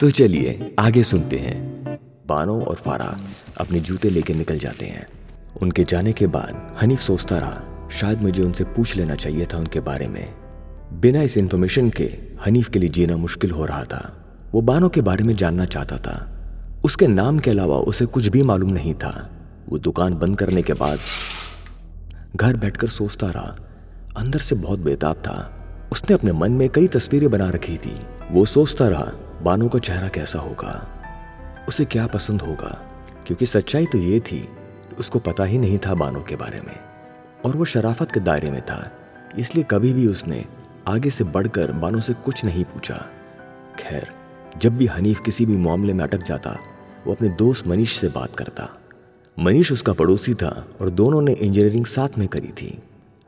तो चलिए, आगे सुनते हैं। बानो और फारा अपने जूते लेके निकल जाते हैं। उनके जाने के बाद हनीफ सोचता रहा, शायद मुझे उनसे पूछ लेना चाहिए था उनके बारे में। बिना इस इंफॉर्मेशन के हनीफ के लिए जीना मुश्किल हो रहा था। वो बानो के बारे में जानना चाहता था। उसके नाम के अलावा उसे कुछ भी मालूम नहीं था। वो दुकान बंद करने के बाद घर बैठकर सोचता रहा, अंदर से बहुत बेताब था। उसने अपने मन में कई तस्वीरें बना रखी थी। वो सोचता रहा बानो का चेहरा कैसा होगा? उसे क्या पसंद होगा? क्योंकि सच्चाई तो ये थी कि उसको पता ही नहीं था बानो के बारे में। और वो शराफत के दायरे में था, इसलिए कभी भी उसने आगे से बढ़कर बानो से कुछ नहीं पूछा। खैर, जब भी हनीफ किसी भी मामले में अटक जाता, वो अपने दोस्त मनीष से बात करता। मनीष उसका पड़ोसी था और दोनों ने इंजीनियरिंग साथ में करी थी।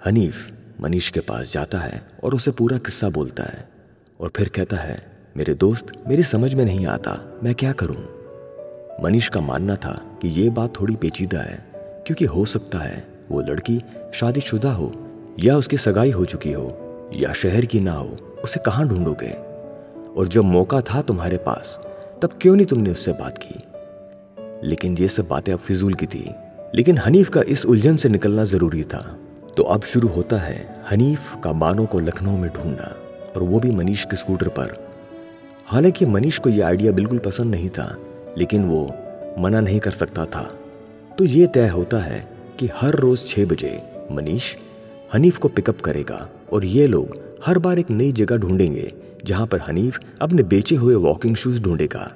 हनीफ मनीष के पास जाता है और उसे पूरा किस्सा बोलता है और फिर कहता है मेरे दोस्त मेरी समझ में नहीं आता, मैं क्या करूँ? मनीष का मानना था कि ये बात थोड़ी पेचीदा है, क्योंकि हो सकता है वो लड़की शादीशुदा हो, या उसकी सगाई हो चुकी हो, या शहर की ना हो, उसे कहाँ ढूंढोगे? और जब मौका था तुम्हारे पास, तब क्यों नहीं तुमने उससे बात की? लेकिन ये सब बातें अब फिजूल की थी, लेकिन हनीफ का इस उलझन से निकलना ज़रूरी था। तो अब शुरू होता है हनीफ का बानों को लखनऊ में ढूंढना, और वो भी मनीष के स्कूटर पर। हालाँकि मनीष को यह आइडिया बिल्कुल पसंद नहीं था, लेकिन वो मना नहीं कर सकता था। तो ये तय होता है कि हर रोज छह बजे मनीष हनीफ को पिकअप करेगा और ये लोग हर बार एक नई जगह ढूंढेंगे, जहाँ पर हनीफ अपने बेचे हुए वॉकिंग शूज़ ढूंढेगा।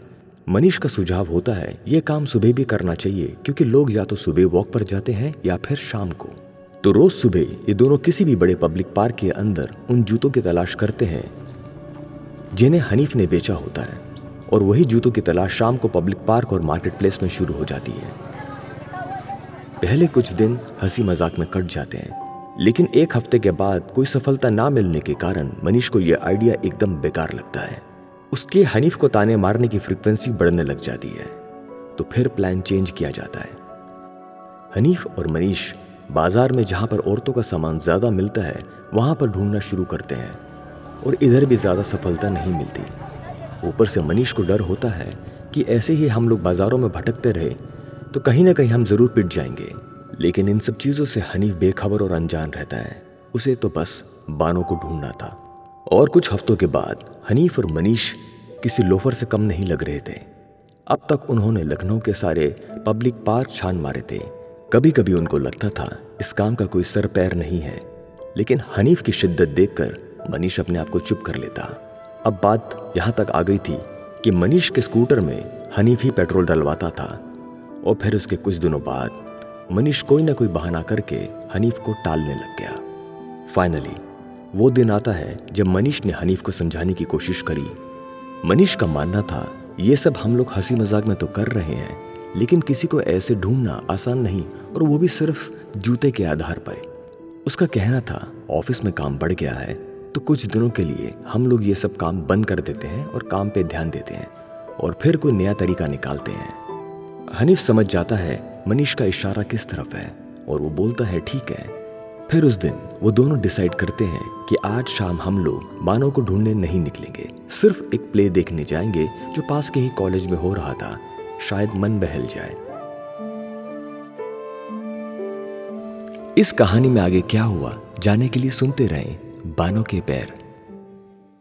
मनीष का सुझाव होता है, ये काम सुबह भी करना चाहिए, क्योंकि लोग या तो सुबह वॉक पर जाते हैं या फिर शाम को। तो रोज सुबह ये दोनों किसी भी बड़े पब्लिक पार्क के अंदर उन जूतों की तलाश करते हैं जिन्हें हनीफ ने बेचा होता है, और वही जूतों की तलाश शाम को पब्लिक पार्क और मार्केट प्लेस में शुरू हो जाती है। पहले कुछ दिन हँसी मज़ाक में कट जाते हैं, लेकिन एक हफ़्ते के बाद कोई सफलता ना मिलने के कारण मनीष को यह आइडिया एकदम बेकार लगता है। उसके हनीफ को ताने मारने की फ्रिक्वेंसी बढ़ने लग जाती है तो फिर प्लान चेंज किया जाता है। हनीफ और मनीष बाज़ार में जहाँ पर औरतों का सामान ज़्यादा मिलता है, वहाँ पर ढूंढना शुरू करते हैं। और इधर भी ज़्यादा सफलता नहीं मिलती। ऊपर से मनीष को डर होता है कि ऐसे ही हम लोग बाजारों में भटकते रहे तो कहीं ना कहीं हम ज़रूर पिट जाएँगे। लेकिन इन सब चीज़ों से हनीफ बेखबर और अनजान रहता है। उसे तो बस बानों को ढूंढना था। और कुछ हफ्तों के बाद हनीफ और मनीष किसी लोफर से कम नहीं लग रहे थे। अब तक उन्होंने लखनऊ के सारे पब्लिक पार्क छान मारे थे। कभी कभी उनको लगता था, इस काम का कोई सर पैर नहीं है। लेकिन हनीफ की शिद्दत देखकर मनीष अपने आप को चुप कर लेता। अब बात यहाँ तक आ गई थी कि मनीष के स्कूटर में हनीफ ही पेट्रोल डलवाता था। और फिर उसके कुछ दिनों बाद मनीष कोई ना कोई बहाना करके हनीफ को टालने लग गया। फाइनली वो दिन आता है जब मनीष ने हनीफ को समझाने की कोशिश करी। मनीष का मानना था, ये सब हम लोग हँसी मज़ाक में तो कर रहे हैं, लेकिन किसी को ऐसे ढूंढना आसान नहीं, और वो भी सिर्फ़ जूते के आधार पर। उसका कहना था, ऑफ़िस में काम बढ़ गया है तो कुछ दिनों के लिए हम लोग ये सब काम बंद कर देते हैं और काम पे ध्यान देते हैं और फिर कोई नया तरीका निकालते हैं। हनीफ समझ जाता है मनीष का इशारा किस तरफ़ है और वो बोलता है, ठीक है। फिर उस दिन वो दोनों डिसाइड करते हैं कि आज शाम हम लोग मानव को ढूँढने नहीं निकलेंगे। सिर्फ़ एक प्ले देखने जाएँगे जो पास के ही कॉलेज में हो रहा था। शायद मन बहल जाए। इस कहानी में आगे क्या हुआ, जाने के लिए सुनते रहें। बानों के पैर।